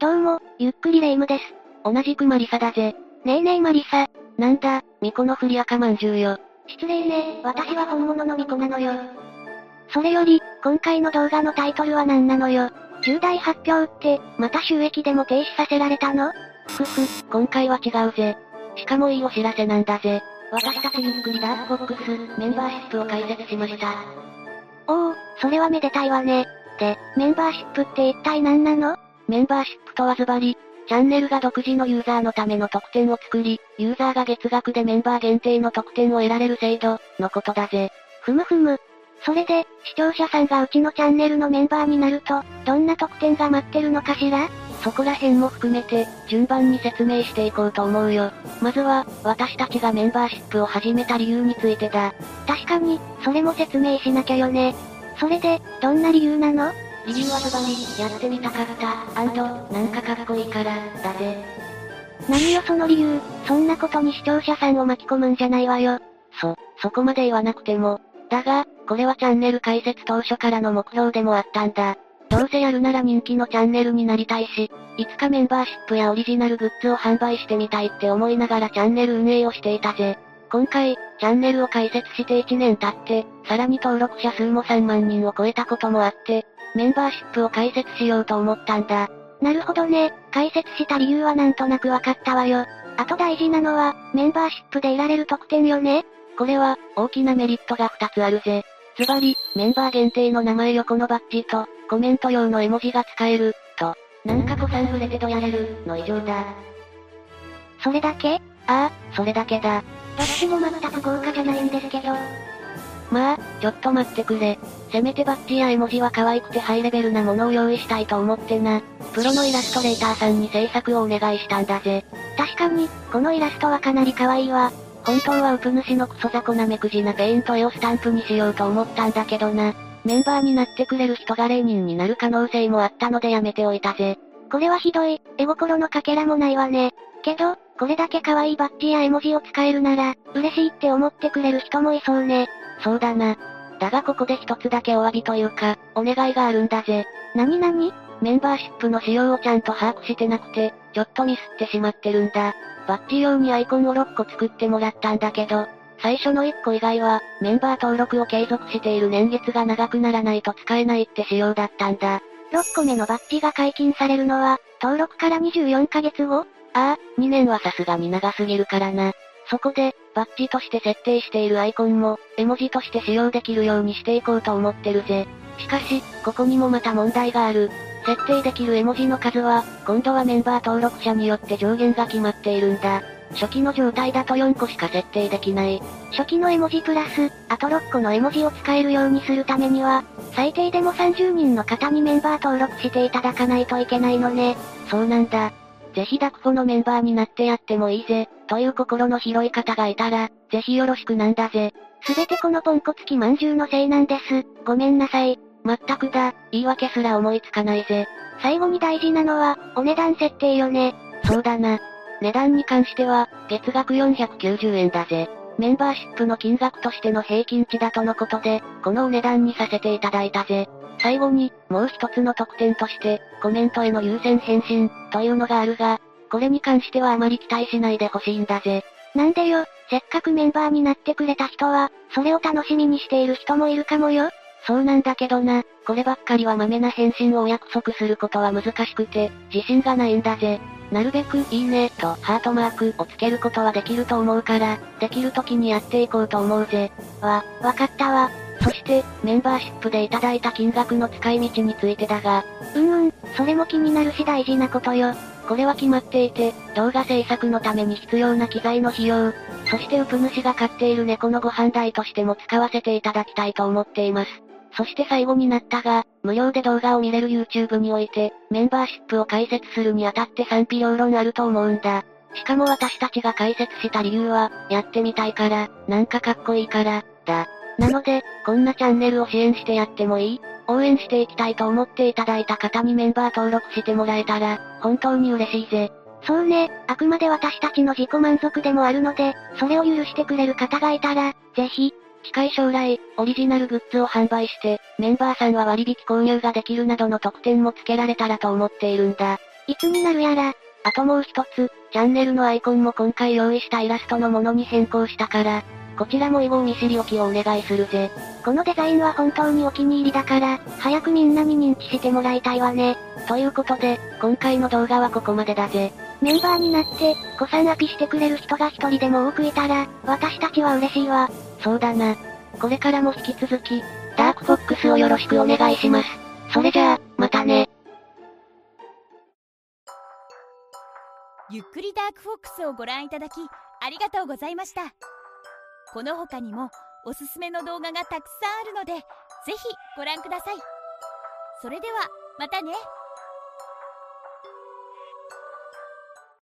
どうも、ゆっくりレ夢ムです。同じくマリサだぜ。ねえねえマリサ。なんだ、巫女のふり赤まんじゅうよ。失礼ね、私は本物の巫女なのよ。それより、今回の動画のタイトルは何なのよ。重大発表って、また収益でも停止させられたの？ふふ、今回は違うぜ。しかもいいお知らせなんだぜ。私たちゆっくりダークボックス、メンバーシップを開設しました。おお、それはめでたいわね。で、メンバーシップって一体何なの？メンバーシップとはズバリ、チャンネルが独自のユーザーのための特典を作り、ユーザーが月額でメンバー限定の特典を得られる制度、のことだぜ。ふむふむ。それで、視聴者さんがうちのチャンネルのメンバーになると、どんな特典が待ってるのかしら？そこら辺も含めて、順番に説明していこうと思うよ。まずは、私たちがメンバーシップを始めた理由についてだ。確かに、それも説明しなきゃよね。それで、どんな理由なの？理由はズバリ、やってみたかった、アンド、なんかかっこいいから、だぜ。何よその理由、そんなことに視聴者さんを巻き込むんじゃないわよ。そ、そこまで言わなくても。だが、これはチャンネル開設当初からの目標でもあったんだ。どうせやるなら人気のチャンネルになりたいし、いつかメンバーシップやオリジナルグッズを販売してみたいって思いながらチャンネル運営をしていたぜ。今回、チャンネルを開設して1年経って、さらに登録者数も3万人を超えたこともあって、メンバーシップを開設しようと思ったんだ。なるほどね、開設した理由はなんとなくわかったわよ。あと大事なのは、メンバーシップで得られる特典よねこれは、大きなメリットが2つあるぜ。ズバリ、メンバー限定の名前横のバッジと、コメント用の絵文字が使える、と、なんか子さん触れてとやれる、の以上だ。それだけ？ああ、それだけだ。どっちも全く豪華じゃないんですけど。まあ、ちょっと待ってくれ。せめてバッジや絵文字は可愛くてハイレベルなものを用意したいと思ってな。プロのイラストレーターさんに制作をお願いしたんだぜ。確かに、このイラストはかなり可愛いわ。本当はウプ主のクソ雑魚なめくじなペイント絵をスタンプにしようと思ったんだけどな。メンバーになってくれる人が0人になる可能性もあったのでやめておいたぜ。これはひどい、絵心のかけらもないわね。けど、これだけ可愛いバッジや絵文字を使えるなら、嬉しいって思ってくれる人もいそうね。そうだな。だがここで一つだけお詫びというか、お願いがあるんだぜ。なになにメンバーシップの仕様をちゃんと把握してなくて、ちょっとミスってしまってるんだ。バッジ用にアイコンを6個作ってもらったんだけど、最初の1個以外は、メンバー登録を継続している年月が長くならないと使えないって仕様だったんだ。6個目のバッジが解禁されるのは、登録から24ヶ月後？ああ、2年はさすがに長すぎるからな。そこで、バッジとして設定しているアイコンも、絵文字として使用できるようにしていこうと思ってるぜ。しかし、ここにもまた問題がある。設定できる絵文字の数は、今度はメンバー登録者によって上限が決まっているんだ。初期の状態だと4個しか設定できない。初期の絵文字プラス、あと6個の絵文字を使えるようにするためには、最低でも30人の方にメンバー登録していただかないといけないのね。そうなんだ。ぜひダクフォのメンバーになってやってもいいぜ、という心の広い方がいたら、ぜひよろしくなんだぜ。すべてこのポンコツきまんじゅうのせいなんです。ごめんなさい。まったくだ、言い訳すら思いつかないぜ。最後に大事なのは、お値段設定よね。そうだな。値段に関しては、月額490円だぜ。メンバーシップの金額としての平均値だとのことで、このお値段にさせていただいたぜ。最後に、もう一つの特典として、コメントへの優先返信、というのがあるが、これに関してはあまり期待しないでほしいんだぜ。なんでよ、せっかくメンバーになってくれた人は、それを楽しみにしている人もいるかもよ。そうなんだけどな、こればっかりは豆な返信をお約束することは難しくて、自信がないんだぜ。なるべくいいねとハートマークをつけることはできると思うから、できる時にやっていこうと思うぜ。わ、わかったわ。そして、メンバーシップでいただいた金額の使い道についてだが、うんうん、それも気になるし大事なことよ。これは決まっていて、動画制作のために必要な機材の費用、そしてウプ主が飼っている猫のご飯代としても使わせていただきたいと思っています。そして最後になったが、無料で動画を見れる YouTube において、メンバーシップを開設するにあたって賛否両論あると思うんだ。しかも私たちが開設した理由は、やってみたいから、なんかかっこいいから、だ。なので、こんなチャンネルを支援してやってもいい？応援していきたいと思っていただいた方にメンバー登録してもらえたら、本当に嬉しいぜ。そうね、あくまで私たちの自己満足でもあるので、それを許してくれる方がいたら、ぜひ、近い将来、オリジナルグッズを販売して、メンバーさんは割引購入ができるなどの特典も付けられたらと思っているんだ。いつになるやら。あともう一つ、チャンネルのアイコンも今回用意したイラストのものに変更したから、こちらも以後見知りおきをお願いするぜ。このデザインは本当にお気に入りだから、早くみんなに認知してもらいたいわね。ということで、今回の動画はここまでだぜ。メンバーになって、子さんアピしてくれる人が一人でも多くいたら、私たちは嬉しいわ。そうだな。これからも引き続き、ダークフォックスをよろしくお願いします。それじゃあ、またね。ゆっくりダークフォックスをご覧いただき、ありがとうございました。この他にも、おすすめの動画がたくさんあるので、ぜひご覧ください。それでは、またね。